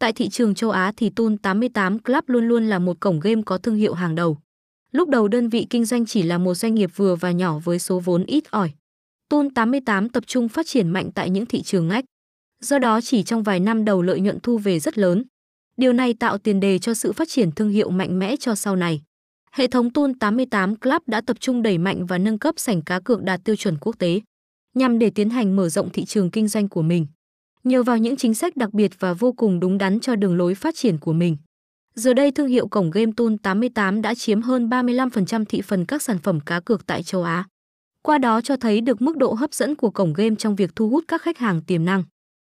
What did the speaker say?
Tại thị trường châu Á thì TUN 88 Club luôn luôn là một cổng game có thương hiệu hàng đầu. Lúc đầu đơn vị kinh doanh chỉ là một doanh nghiệp vừa và nhỏ với số vốn ít ỏi. TUN 88 tập trung phát triển mạnh tại những thị trường ngách. Do đó chỉ trong vài năm đầu lợi nhuận thu về rất lớn. Điều này tạo tiền đề cho sự phát triển thương hiệu mạnh mẽ cho sau này. Hệ thống TUN 88 Club đã tập trung đẩy mạnh và nâng cấp sảnh cá cược đạt tiêu chuẩn quốc tế, nhằm để tiến hành mở rộng thị trường kinh doanh của mình. Nhờ vào những chính sách đặc biệt và vô cùng đúng đắn cho đường lối phát triển của mình. Giờ đây thương hiệu cổng game Tool 88 đã chiếm hơn 35% thị phần các sản phẩm cá cược tại châu Á. Qua đó cho thấy được mức độ hấp dẫn của cổng game trong việc thu hút các khách hàng tiềm năng.